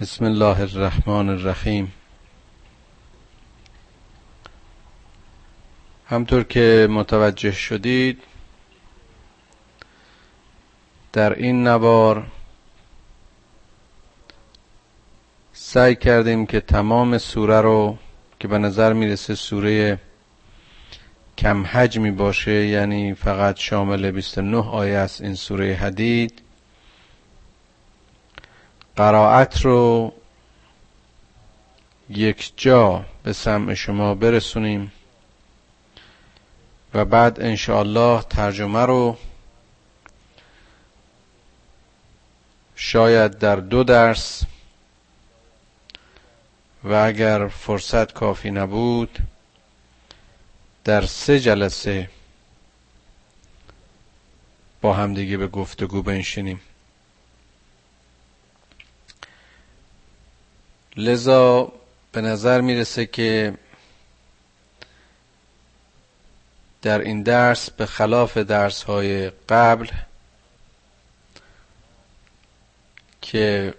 بسم الله الرحمن الرحیم. همطور که متوجه شدید در این نوار سعی کردیم که تمام سوره رو که به نظر می‌رسه سوره کم حجمی باشه یعنی فقط شامل 29 آیه است این سوره حدید قرائت رو یک جا به سمع شما برسونیم و بعد انشاءالله ترجمه رو شاید در دو درس و اگر فرصت کافی نبود در سه جلسه با همدیگه به گفتگو بنشینیم. لذا به نظر می‌رسه که در این درس به خلاف درس های قبل که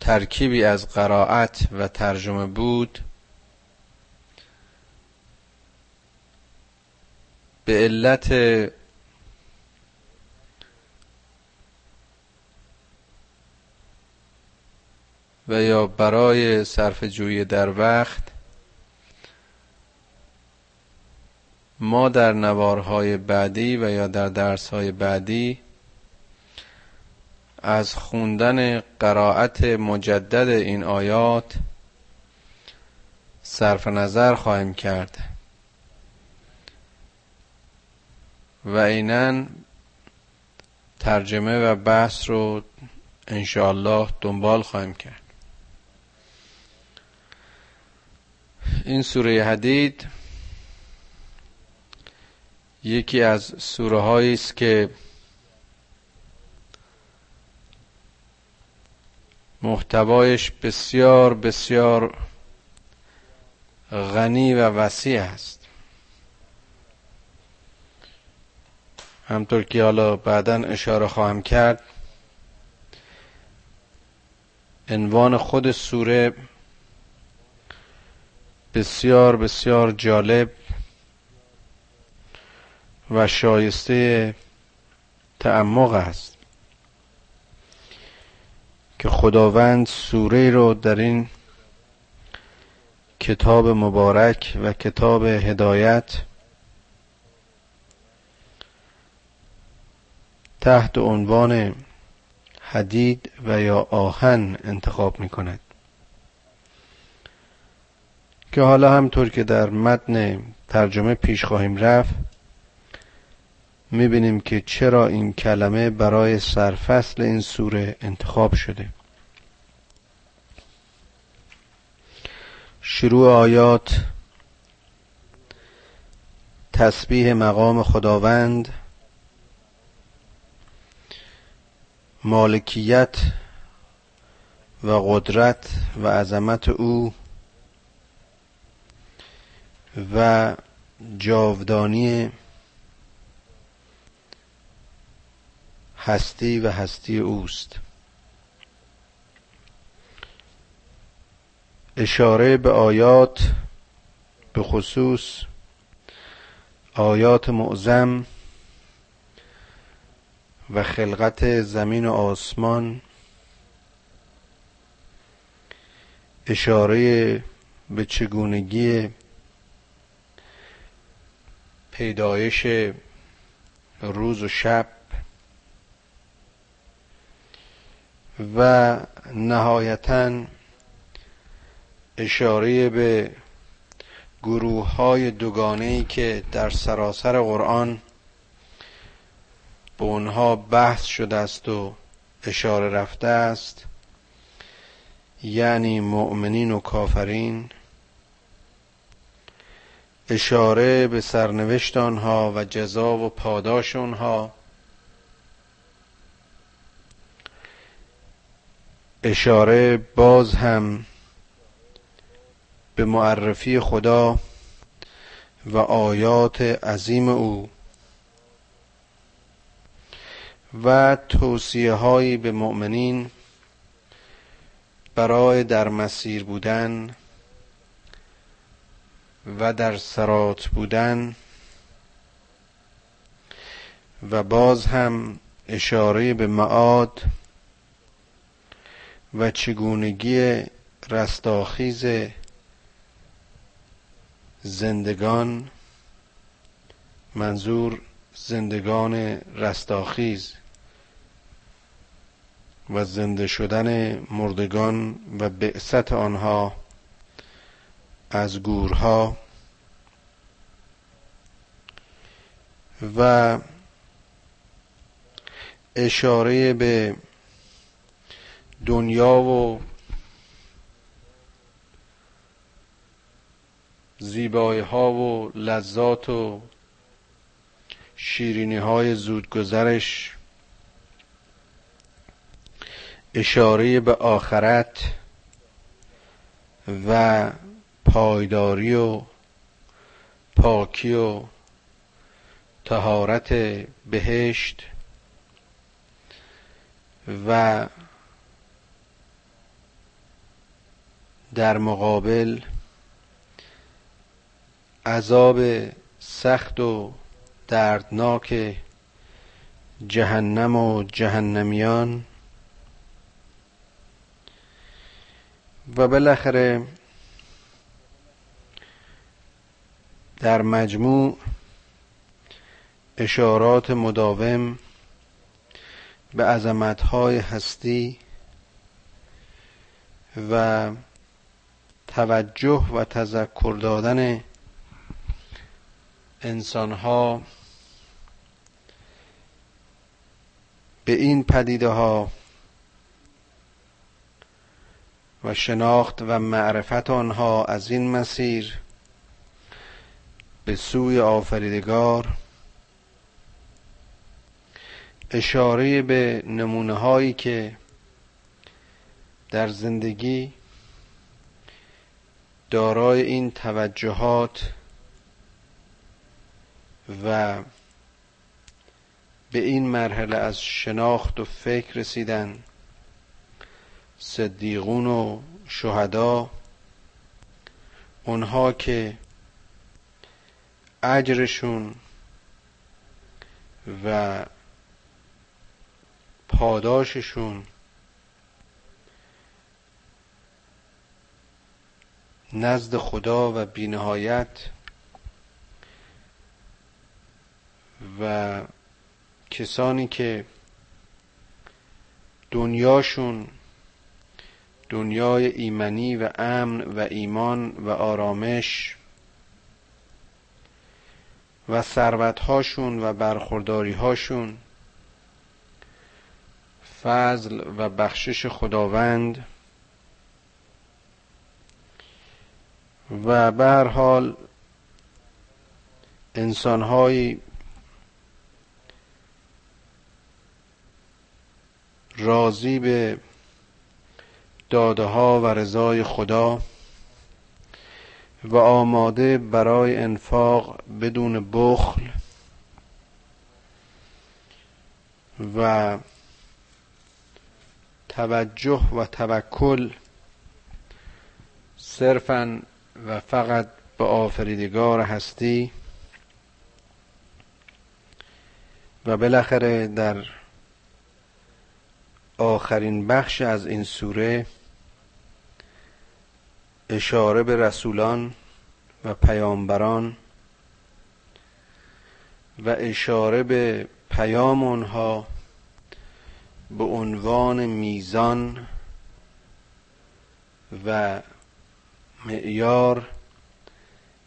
ترکیبی از قرائت و ترجمه بود به علت و یا برای صرف جویی در وقت ما در نوارهای بعدی و یا در درسهای بعدی از خوندن قرائت مجدد این آیات صرف نظر خواهیم کرد. و اینن ترجمه و بحث رو انشاءالله دنبال خواهیم کرد. این سوره حدید یکی از سوره هایی است که محتوایش بسیار بسیار غنی و وسیع است. همطور که حالا بعدا اشاره خواهم کرد عنوان خود سوره بسیار بسیار جالب و شایسته تعمق است که خداوند سوره رو در این کتاب مبارک و کتاب هدایت تحت عنوان حدید و یا آهن انتخاب می کند که حالا همطور که در متن ترجمه پیش خواهیم رفت می‌بینیم که چرا این کلمه برای سرفصل این سوره انتخاب شده. شروع آیات تسبیح مقام خداوند مالکیت و قدرت و عظمت او و جاودانی هستی و هستی اوست. اشاره به آیات به خصوص آیات معظم و خلقت زمین و آسمان اشاره به چگونگی پیدایش روز و شب و نهایتا اشاره به گروه های دوگانه که در سراسر قرآن به اونها بحث شده است و اشاره رفته است یعنی مؤمنین و کافرین. اشاره به سرنوشت آنها و جزا و پاداش آنها. اشاره باز هم به معرفی خدا و آیات عظیم او و توصیه هایی به مؤمنین برای در مسیر بودن و در سرات بودن و باز هم اشاره به معاد و چگونگی رستاخیز زندگان منظور زندگان رستاخیز و زنده شدن مردگان و بعثت آنها از گورها و اشاره به دنیا و زیبایی ها و لذات و شیرینی های زودگذرش اشاره به آخرت و پایداری و پاکی و تهارت بهشت و در مقابل عذاب سخت و دردناک جهنم و جهنمیان. و بالاخره در مجموع اشارات مداوم به عظمتهای هستی و توجه و تذکر دادن انسانها به این پدیده ها و شناخت و معرفت آنها از این مسیر به سوی آفریدگار. اشاره به نمونه هایی که در زندگی دارای این توجهات و به این مرحله از شناخت و فکر رسیدن صدیقون و شهدا اونها که اجرشون و پاداششون نزد خدا و بینهایت و کسانی که دنیاشون دنیای ایمنی و امن و ایمان و آرامش و ثروتهاشون و برخورداریهاشون. فضل و بخشش خداوند. و به هر حال انسانهایی راضی به داده ها و رضای خدا و آماده برای انفاق بدون بخل و توجه و توکل صرفا و فقط به آفریدگار هستی و بالاخره در آخرین بخش از این سوره اشاره به رسولان و پیامبران و اشاره به پیام آنها به عنوان میزان و معیار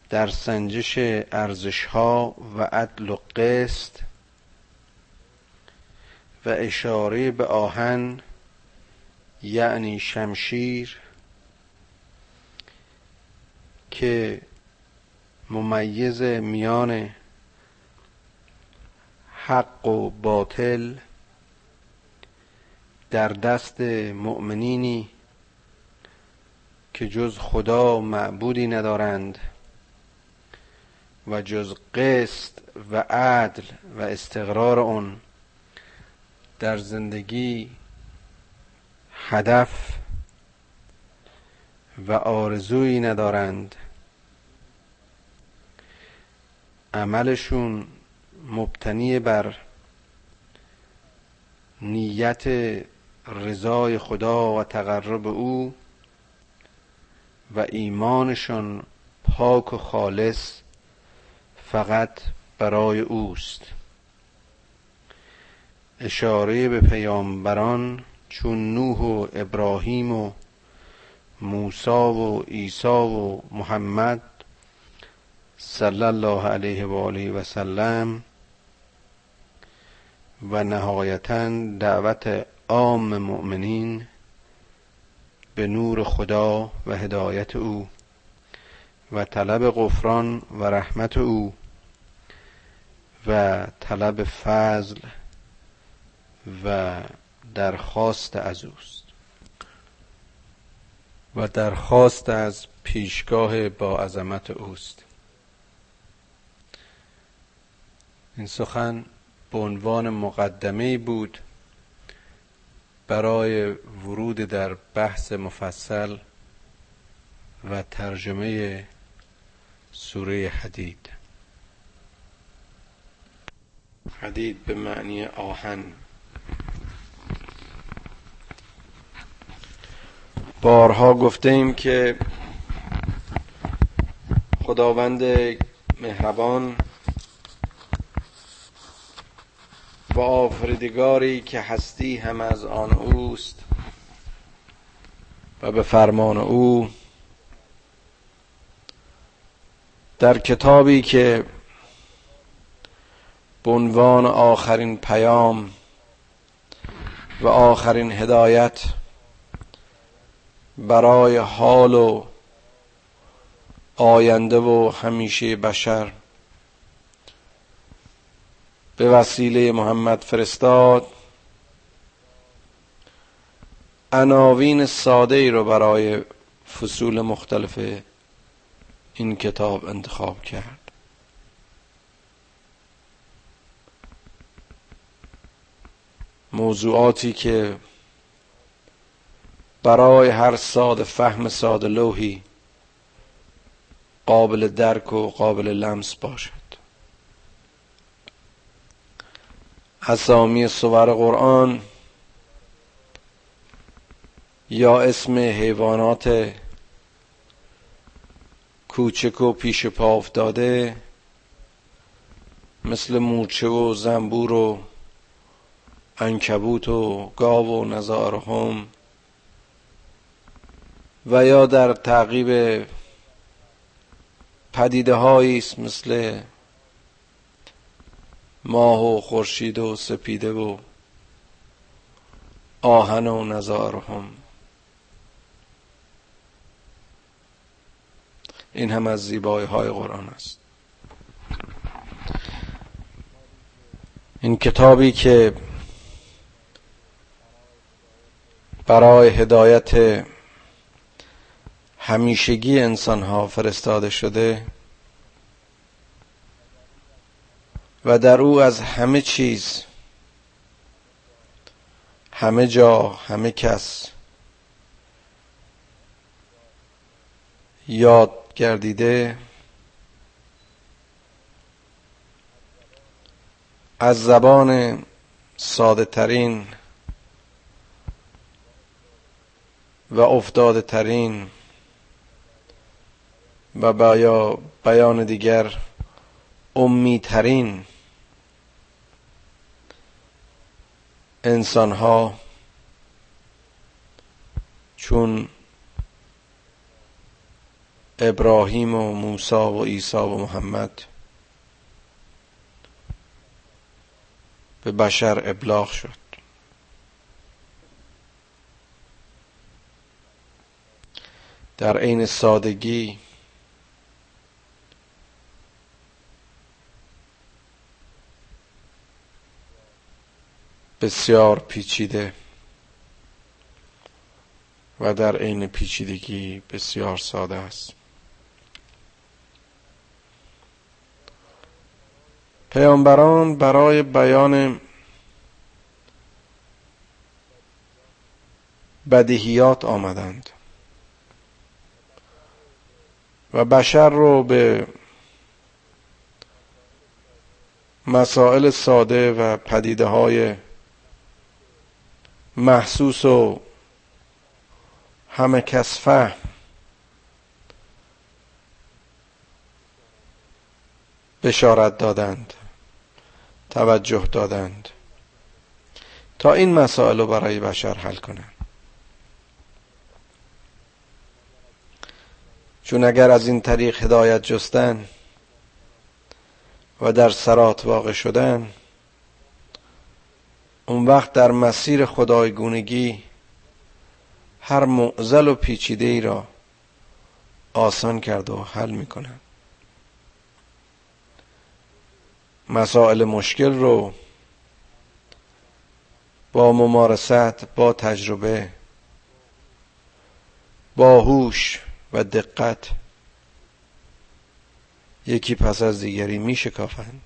در سنجش ارزش ها و عدل و قسط و اشاره به آهن یعنی شمشیر که ممیز میان حق و باطل در دست مؤمنینی که جز خدا معبودی ندارند و جز قسط و عدل و استقرار آن در زندگی هدف و آرزویی ندارند. عملشون مبتنی بر نیت رضای خدا و تقرب او و ایمانشان پاک و خالص فقط برای اوست. اشاره به پیامبران چون نوح و ابراهیم و موسی و عیسی و محمد صلی الله علیه و آله و سلم و نهایتا دعوت عام مؤمنین به نور خدا و هدایت او و طلب غفران و رحمت او و طلب فضل و درخواست از اوست. و درخواست از پیشگاه با عظمت اوست. این سخن به عنوان مقدمه بود برای ورود در بحث مفصل و ترجمه سوره حدید. حدید به معنی آهن. بارها گفته ایم که خداوند مهربان و آفریدگاری که هستی هم از آن اوست و به فرمان او در کتابی که به عنوان آخرین پیام و آخرین هدایت برای حال و آینده و همیشه بشر به وسیله محمد فرستاد عناوین ساده ای رو برای فصول مختلف این کتاب انتخاب کرد. موضوعاتی که برای هر ساده فهم ساده لوحی قابل درک و قابل لمس باشد. اسامی سور قرآن یا اسم حیوانات کوچک و پیش پا افتاده مثل مورچه و زنبور و انکبوت و گاو و نزارهم و یا در تعقیب پدیده است مثل ماه و خورشید و سپیده و آهن و نزارهم این هم از زیبایی های قرآن است. این کتابی که برای هدایت همیشگی انسان ها فرستاده شده و در او از همه چیز همه جا همه کس یاد گردیده از زبان ساده ترین و افتاده ترین و با بیان دیگر امیترین انسان ها چون ابراهیم و موسی و عیسی و محمد به بشر ابلاغ شد. در عین سادگی بسیار پیچیده و در عین پیچیدگی بسیار ساده است. پیامبران برای بیان بدیهیات آمدند و بشر رو به مسائل ساده و پدیده های محسوس و همه کس فهم. بشارت دادند توجه دادند تا این مسائل رو برای بشر حل کنند چون اگر از این طریق هدایت جستن و در سرات واقع شدن اون وقت در مسیر خدایگونگی هر معزل و پیچیده ای را آسان کرد و حل می‌کنن مسائل مشکل رو با ممارست با تجربه با هوش و دقت یکی پس از دیگری می شکافند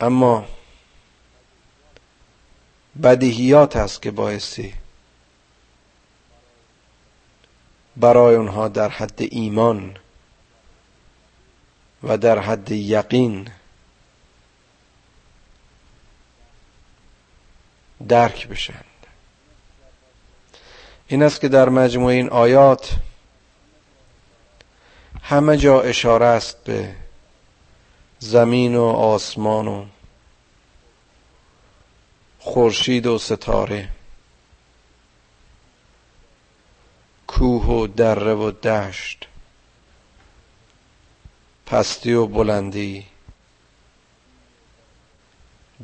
اما بدیهیات است که بایستی برای اونها در حد ایمان و در حد یقین درک بشند این است که در مجموع این آیات همه جا اشاره است به زمین و آسمان و خورشید و ستاره. کوه و دره و دشت. پستی و بلندی.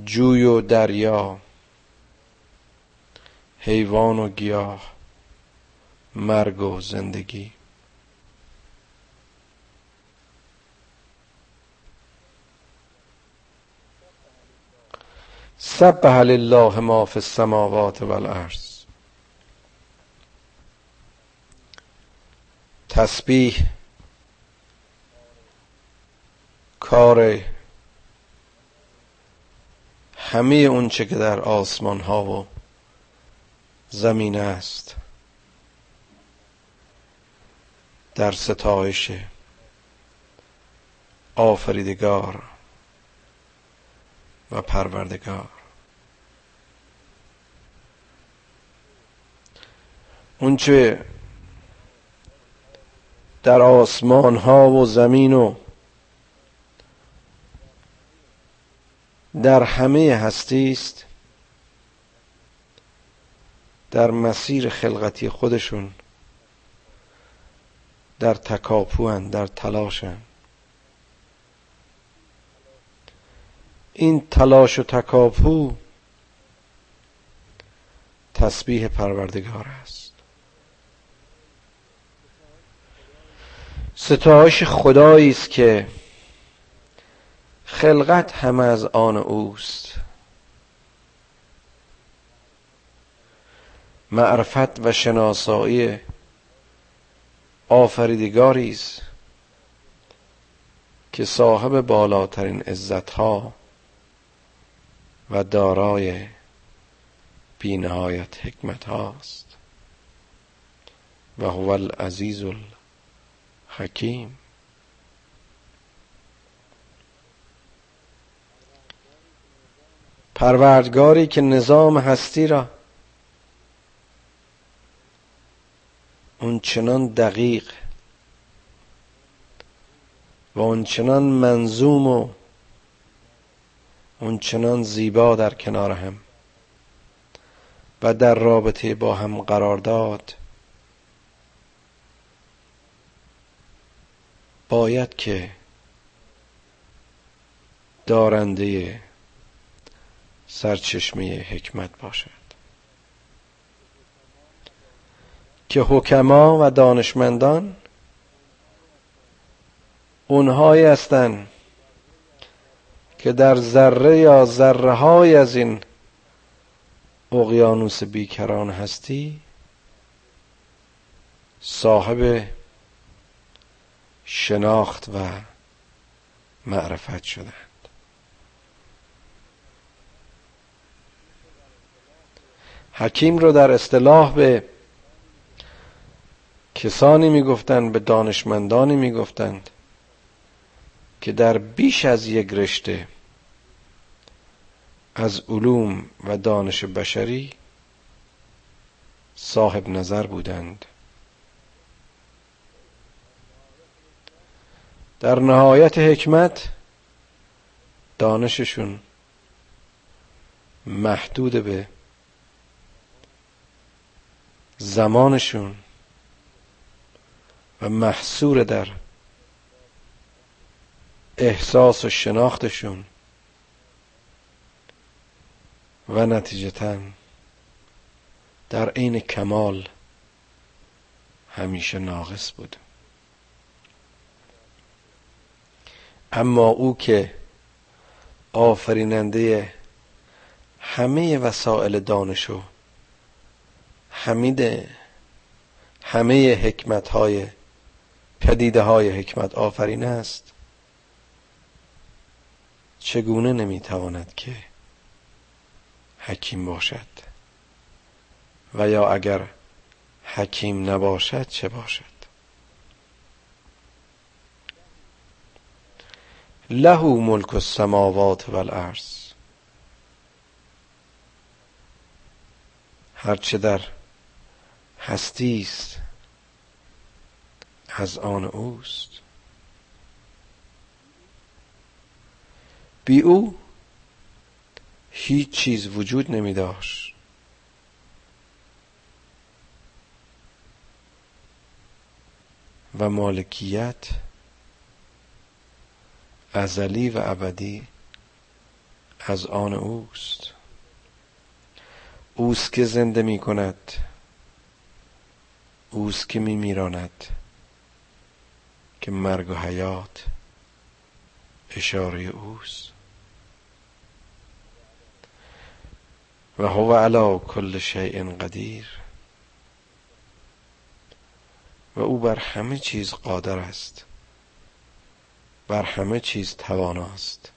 جوی و دریا. حیوان و گیاه. مرگ و زندگی. سبح لله ما فی السماوات والارض تسبیح کار همه اونچه که در آسمان ها و زمین است. در ستایش آفریدگار. و پروردگار. اونچه در آسمان ها و زمین و در همه هستی است در مسیر خلقتی خودشون در تکاپوان در تلاشن. این تلاش و تکاپو تسبیح پروردگار است. ستایش خدایی است که خلقت همه از آن اوست. معرفت و شناسایی آفریدگاری است که صاحب بالاترین عزت ها و دارای بینهایت حکمت هاست. و هو العزیز الحکیم. پروردگاری که نظام هستی را اون چنان دقیق و اون چنان منظوم و اون چنان زیبا در کنار هم و در رابطه با هم قرار داد. باید که دارنده سرچشمه حکمت باشد. که حکما و دانشمندان اونهایی هستند که در ذره یا ذره های از این اقیانوس بیکران هستی صاحب شناخت و معرفت شدند. حکیم رو در اصطلاح به کسانی می‌گفتند به دانشمندانی می‌گفتند که در بیش از یک رشته از علوم و دانش بشری صاحب نظر بودند. در نهایت حکمت دانششون محدود به زمانشون و محصور در احساس و شناختشون و نتیجتا در عین کمال همیشه ناقص بود. اما او که آفریننده همه وسایل دانش و حمید همه حکمت های پدیده های حکمت آفرین است چگونه نمی‌تواند که حکیم باشد. و یا اگر حکیم نباشد چه باشد؟ له ملک السماوات والارض هرچه در هستی است از آن اوست. بی او هیچ چیز وجود نمی داشت. و مالکیت ازلی و ابدی از آن اوست. اوست که زنده می کند. اوست که می میراند. که مرگ و حیات اشاره اوست. و هو علا کل شیء قدیر و او بر همه چیز قادر است. بر همه چیز تواناست.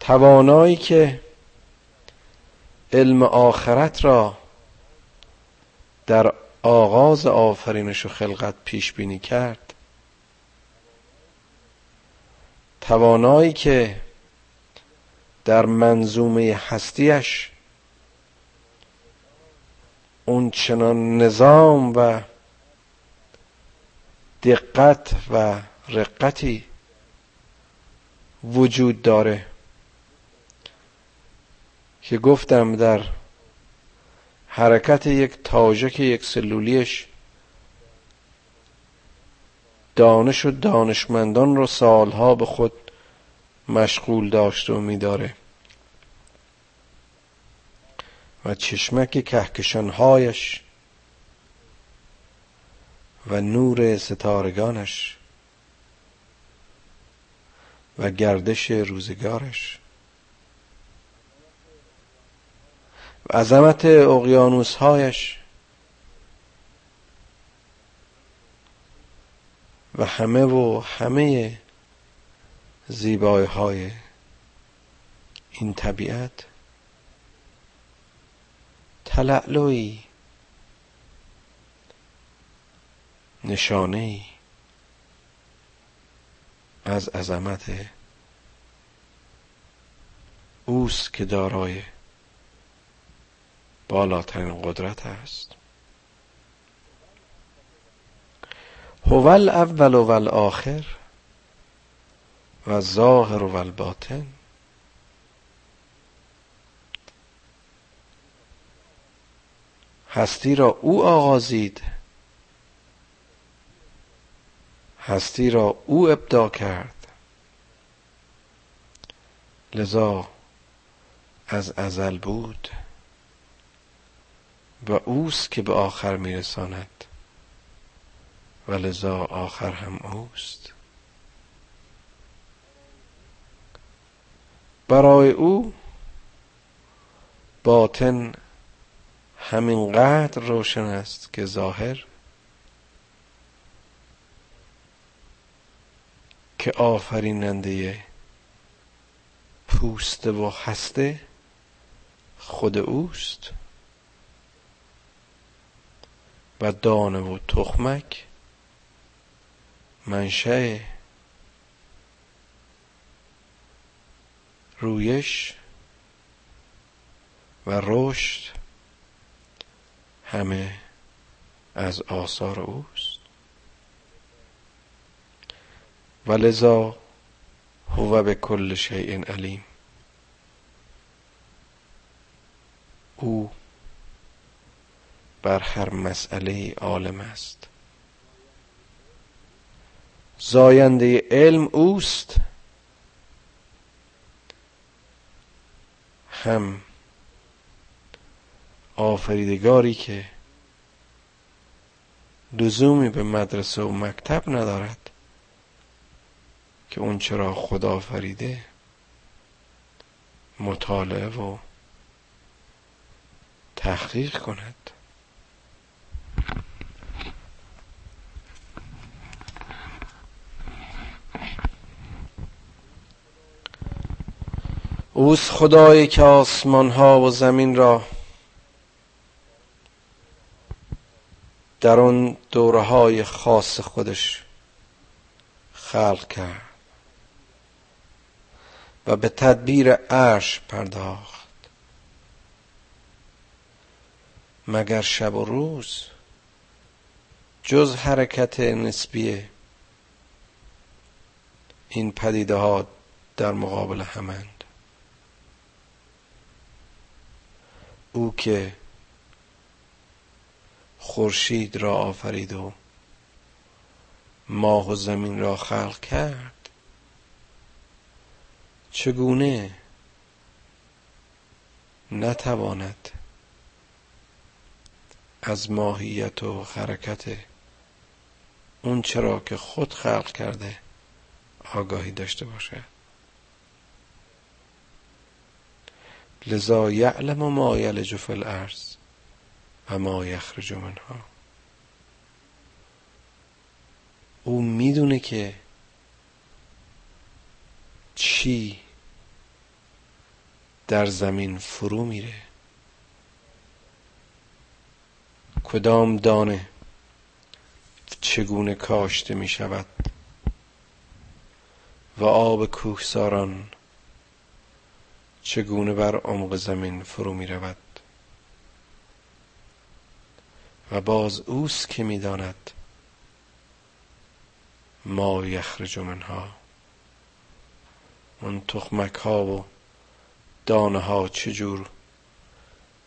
توانایی که علم آخرت را در آغاز آفرینش و خلقت پیش بینی کرد. توانایی که در منظومه هستیش. اون چنان نظام و دقت و رقتی وجود داره که گفتم در حرکت یک تاژک یک سلولیش دانش و دانشمندان رو سالها به خود مشغول داشته و میداره. و چشمک کهکشانهایش و نور ستارگانش و گردش روزگارش. و عظمت اقیانوسهایش و همه و همه زیبایی های این طبیعت. تلعلوی نشانه از عظمت اوست که دارای بالاترین قدرت است. هو الاول و الاخر و ظاهر و الباطن. هستی را او آغازید. هستی را او ابدا کرد. لذا از ازل بود و اوست که به آخر میرساند و لذا آخر هم اوست. برای او باطن همینقدر روشن است که ظاهر که آفریننده پوسته و هسته خود اوست و دانه و تخمک منشه رویش و رشد همه از آثار اوست. و لذا هو به کل شیء علیم. او بر هر مسئله عالم است. زاینده علم اوست. هم آفریدگاری که لزومی به مدرسه و مکتب ندارد که اون چرا خدا فریده مطالعه و تحقیق کند. اوست خدایی که آسمان ها و زمین را در آن دوره های خاص خودش خلق کرد و به تدبیر عرش پرداخت. مگر شب و روز جز حرکت نسبی این پدیده ها در مقابل همند او که خورشید را آفرید و ماه و زمین را خلق کرد چگونه نتواند از ماهیت و حرکت اون چرا که خود خلق کرده آگاهی داشته باشد؟ لذا یعلم ما یلج فی الارض و ما یخرج منها. او می‌دونه که چی در زمین فرو میره. کدام دانه چگونه کاشته می شود و آب کوهساران چگونه بر عمق زمین فرو می رود؟ و باز اوست که می‌داند ما یخرج منها. اون تخمک ها و دانه ها چجور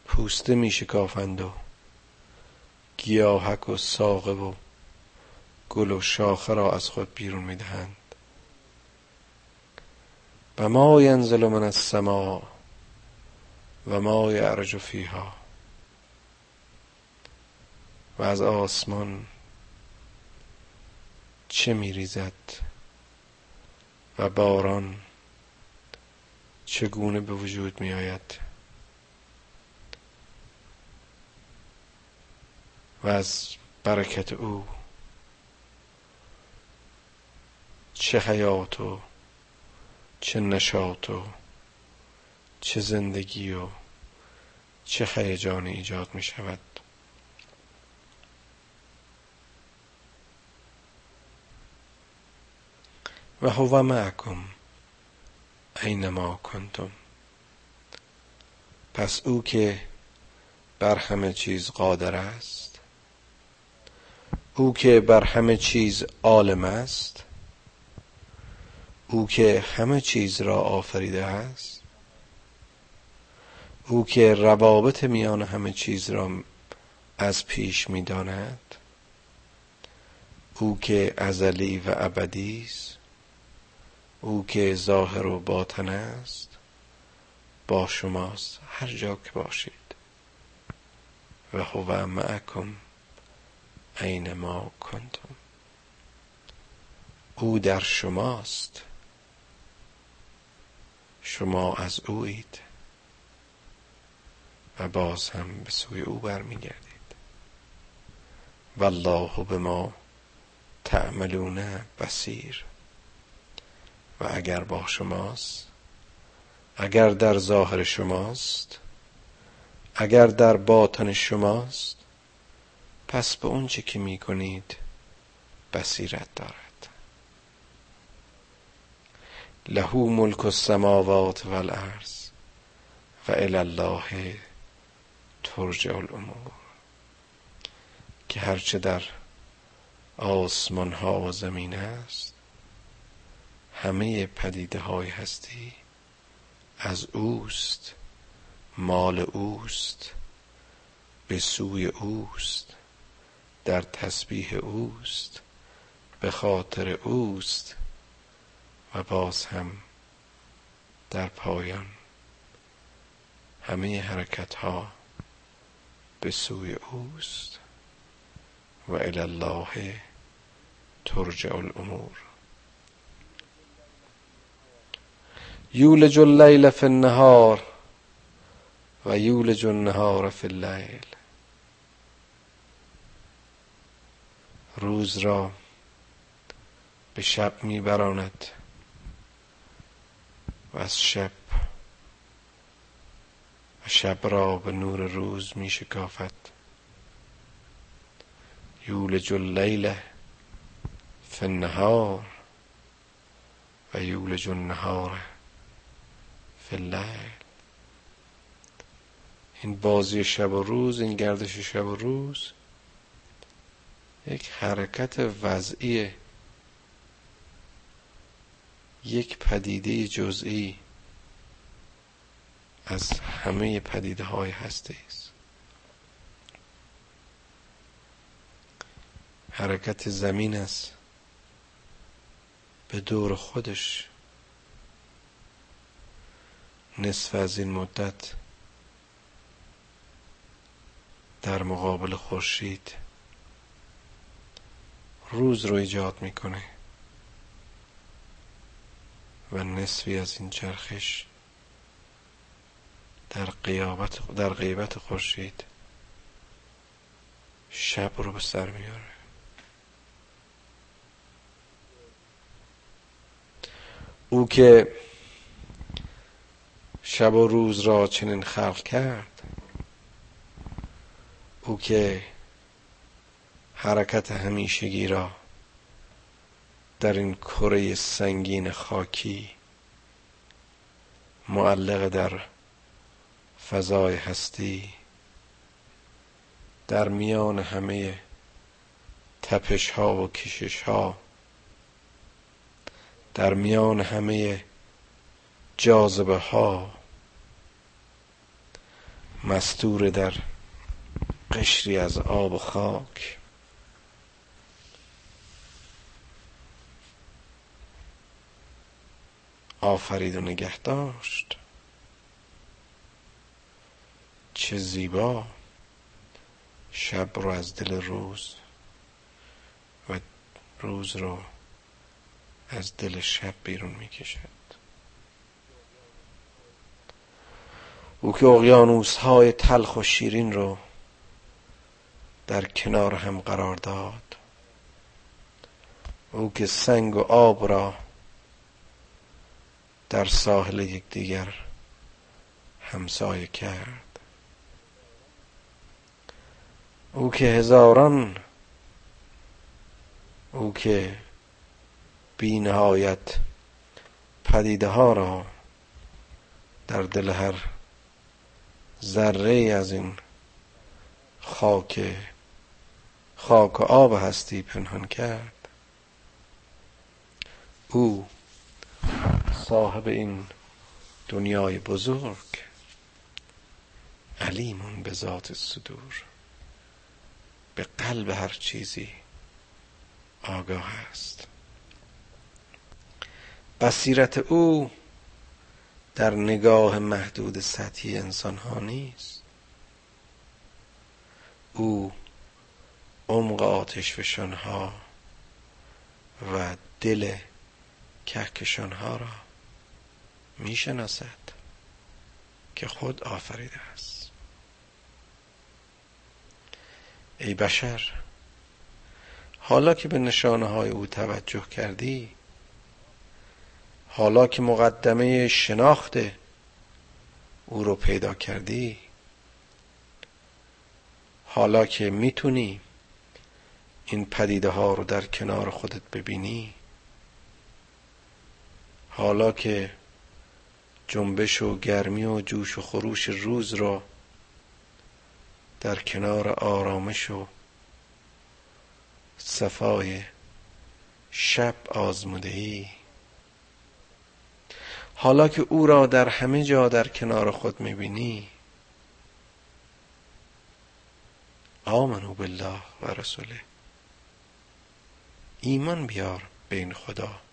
پوسته می شکافند و گیاهک و ساقه و گل و شاخه را از خود بیرون می دهند. و ما ینزل من السماء و ما یعرج فیها. و از آسمان چه میریزد و باران چگونه به وجود می آید و از برکت او چه حیات و چه نشاط و چه زندگی و چه هیجانی ایجاد می شود. و هو معکم اینما کنتم. پس او که بر همه چیز قادر است او که بر همه چیز عالم است او که همه چیز را آفریده است او که روابط میان همه چیز را از پیش می‌داند او که ازلی و ابدی است او که ظاهر و باطن است با شماست هر جا که باشید. و هو معکم اینما کنتم. او در شماست. شما از اویید و باز هم به سوی او برمیگردید. والله به ما تعملون بسیر و اگر با شماست اگر در ظاهر شماست اگر در باطن شماست پس به اونچه که می کنید بصیرت دارد. لهو ملک السماوات والارض و الله ترجع الامور. که هرچه در آسمان ها و زمین است همه پدیده های هستی از اوست مال اوست به سوی اوست در تسبیح اوست به خاطر اوست. و باز هم در پایان. همه حرکت ها به سوی اوست و الله ترجع الامور. یولج اللیل فی النهار و یولج النهار فی اللیل. روز را به شب میبراند. و از شب و شب را به نور روز می شکافد. یولج اللیل فی النهار و یولج النهار فی اللیل. این بازی شب و روز این گردش شب و روز یک حرکت وضعی یک پدیده جزئی از همه پدیده های هسته است حرکت زمین است. به دور خودش. نصف از این مدت. در مقابل خورشید. روز رو ایجاد می‌کنه. و نصفی از این چرخش در قیابت در غیبت خورشید شب رو به سر میاره او که شب و روز را چنین خلق کرد او که حرکت همیشگی را در این کره سنگین خاکی معلق در فضای هستی در میان همه تپش ها و کشش ها در میان همه جاذبه ها مستور در قشری از آب و خاک. آفرید و نگه داشت. چه زیبا شب رو از دل روز و روز رو از دل شب بیرون می‌کشد. او که اقیانوس های تلخ و شیرین رو در کنار هم قرار داد. او که سنگ و آب را در ساحل یکدیگر همسایه کرد. او که هزاران او که بی نهایت پدیده ها را در دل هر ذره از این خاک خاک و آب هستی پنهان کرد. او صاحب این دنیای بزرگ علیمون به ذات صدور. به قلب هر چیزی آگاه است. بصیرت او در نگاه محدود سطحی انسان ها نیست. او عمق آتش ها و دل کهکشان ها را می‌شناسد که خود آفریده است. ای بشر حالا که به نشانه های او توجه کردی حالا که مقدمه شناخت او رو پیدا کردی حالا که می‌تونی این پدیده ها رو در کنار خودت ببینی حالا که جنبش و گرمی و جوش و خروش روز را در کنار آرامش و صفای شب آزموده ای حالا که او را در همه جا در کنار خود می‌بینی آمنو بالله و رسوله. ایمان بیار بین خدا.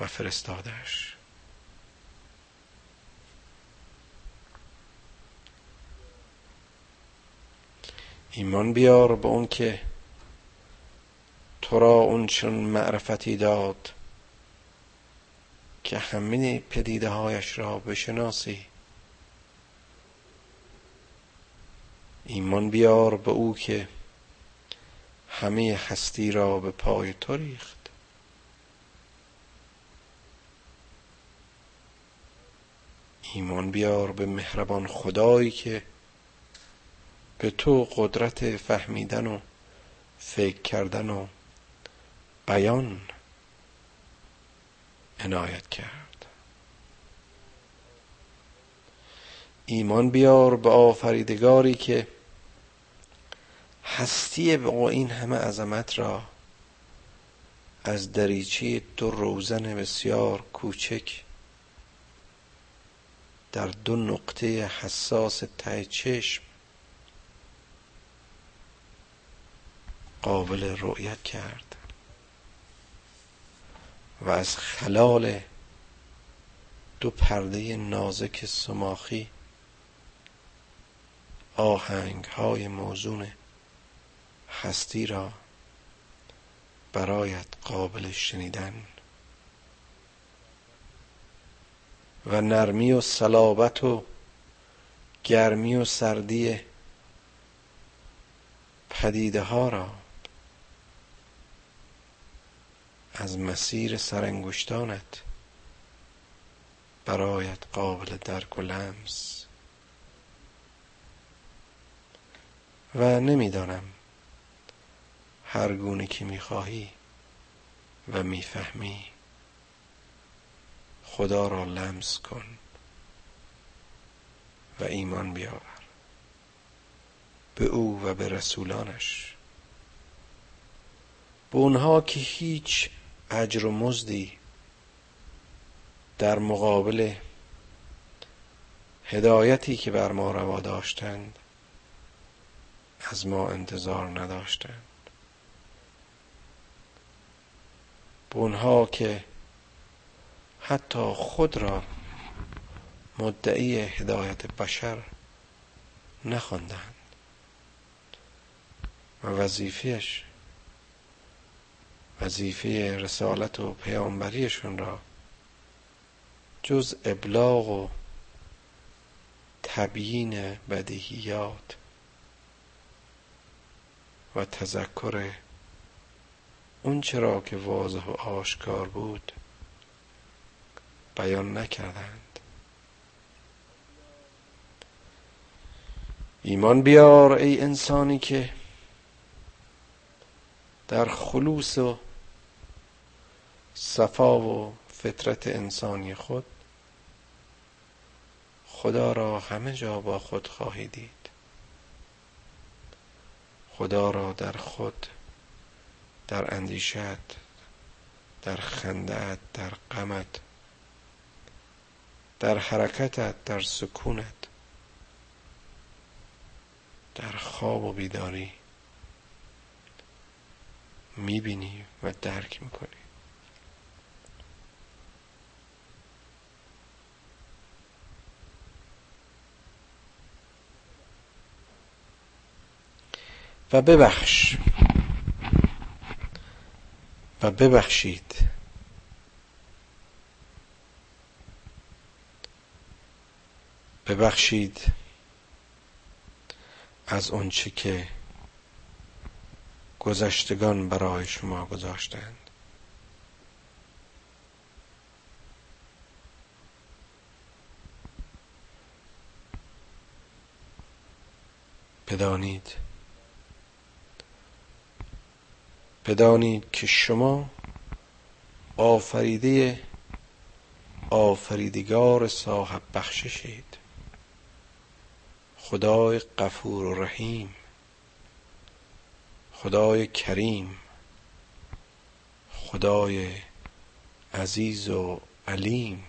و فرستادش. ایمان بیار به اون که تو را اون چون معرفتی داد که همه پدیده هایش را بشناسی. ایمان بیار به او که همه هستی را به پای تو ریخت. ایمان بیار به مهربان خدایی که به تو قدرت فهمیدن و فکر کردن و بیان عنایت کرد. ایمان بیار به آفریدگاری که هستی با این همه عظمت را از دریچه دو روزن بسیار کوچک در دو نقطه حساس ته چشم قابل رؤیت کرد و از خلال دو پرده نازک سماخی آهنگ های موزون هستی را برایت قابل شنیدن و نرمی و صلابت و گرمی و سردی پدیده ها را از مسیر سرانگشتانت برایت قابل درک و لمس. و نمی‌دانم هر گونه که می‌خواهی و می‌فهمی. خدا را لمس کن و ایمان بیاور به او و به رسولانش. به اونها که هیچ اجر و مزدی در مقابل هدایتی که بر ما روا داشتند از ما انتظار نداشتند. به اونها که حتی خود را مدعی هدایت بشر نخواندند. و وظیفهش وظیفه رسالت و پیامبریشون را جز ابلاغ و تبیین بدیهیات و تذکر اون چرا که واضح و آشکار بود بیان نکردند. ایمان بیار ای انسانی که در خلوص و صفا و فطرت انسانی خود خدا را همه جا با خود خواهی دید. خدا را در خود در اندیشت در خندت در غمت در حرکتت در سکونت در خواب و بیداری می‌بینی و درک می‌کنی. و ببخش. و ببخشید. ببخشید از آنچه که گذشتگان برای شما گذاشتند. بدانید. بدانید که شما آفریده آفریدگار صاحب بخششید. خدای غفور و رحیم خدای کریم خدای عزیز و علیم.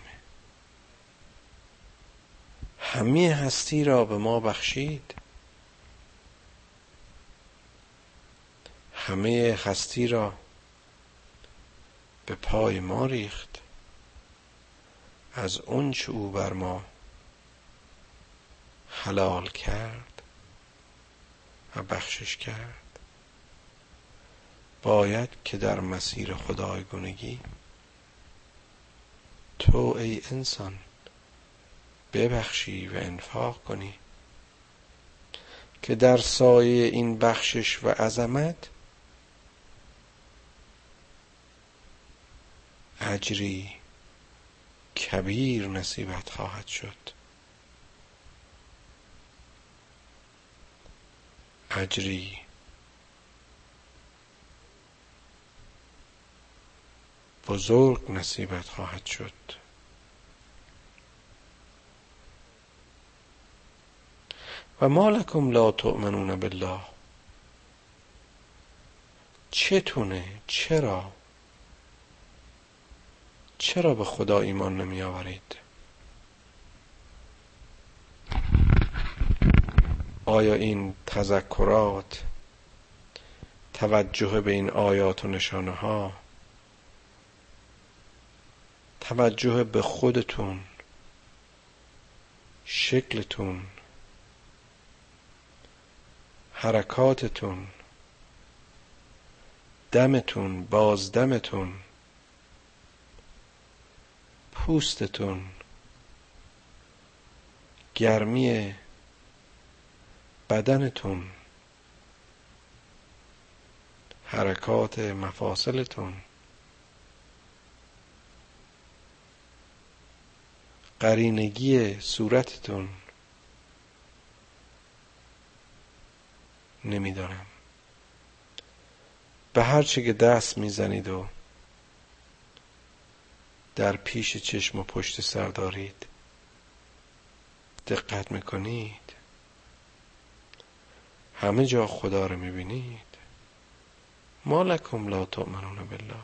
همه هستی را به ما بخشید. همه هستی را به پای ما ریخت. از اون چه او بر ما حلال کرد و بخشش کرد. باید که در مسیر خدایگونگی تو ای انسان ببخشی و انفاق کنی که در سایه این بخشش و عظمت اجری کبیر نصیبت خواهد شد. اجری. بزرگ نصیبت خواهد شد. و مالکم لا تؤمنون بالله. چتونه؟ چرا؟ چرا به خدا ایمان نمی آورید آیا این تذکرات توجه به این آیات و نشانه ها توجه به خودتون شکلتون حرکاتتون دمتون بازدمتون پوستتون گرمی بدنتون حرکات مفاصلتون قرینگی صورتتون نمی‌دانم. به هر چه که دست می‌زنید و در پیش چشم و پشت سر دارید دقت می‌کنید. همه جا خدا رو می‌بینید. ما لکم لا تؤمنون بالله.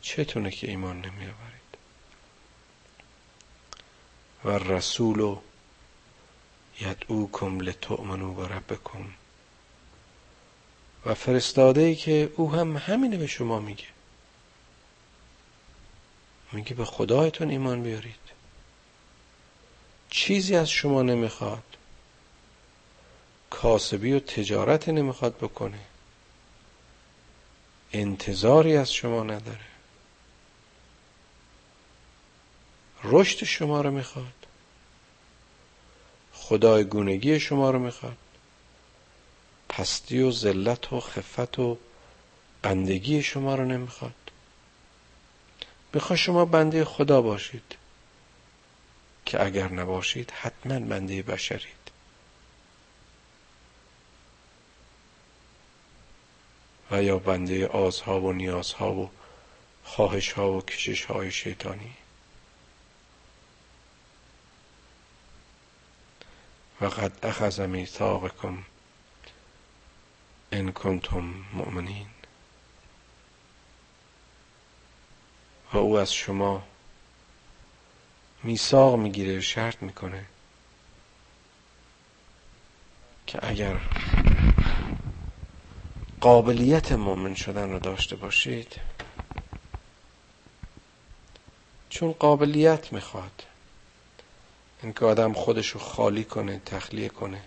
چتونه که ایمان نمیآورید و رسول یدعوکم لتؤمنوا بربکم و فرستاده ای که او هم همینه به شما میگه. میگه به خدایتون ایمان بیارید. چیزی از شما نمی‌خواد. کاسبی و تجارت نمی‌خواد بکنه. انتظاری از شما نداره. رشد شما رو می‌خواد. خدای گونگی شما رو می‌خواد. پستی و ذلت و خفت و بندگی شما رو نمی‌خواد. می‌خواد شما بنده خدا باشید. که اگر نباشید حتما بنده بشرید و یا بنده آزها و نیازها و خواهشها و کششهای شیطانی. و قد اخذ میثاقکم ان کنتم مؤمنین. و او از شما میثاق می‌گیره شرط می‌کنه که اگر قابلیت مؤمن شدن رو داشته باشید. چون قابلیت می‌خواد. اینکه آدم خودشو خالی کنه تخلیه کنه.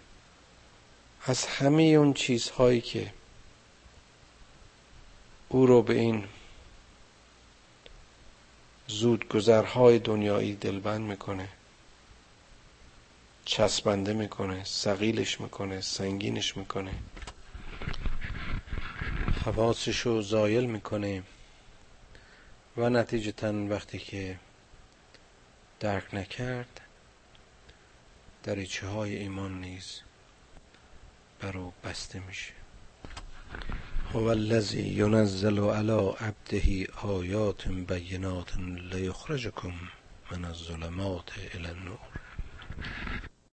از همه اون چیزهایی که او رو به این زود گذرهای دنیایی دلبند می‌کنه چسبنده می‌کنه سقیلش می‌کنه سنگینش می‌کنه. حواسش رو زایل می‌کنه. و نتیجتا وقتی که درک نکرد دریچه های ایمان نیز برو بسته میشه. هو الذی ینزل علی عبده آیات بینات لیخرجکم من الظلمات الى النور.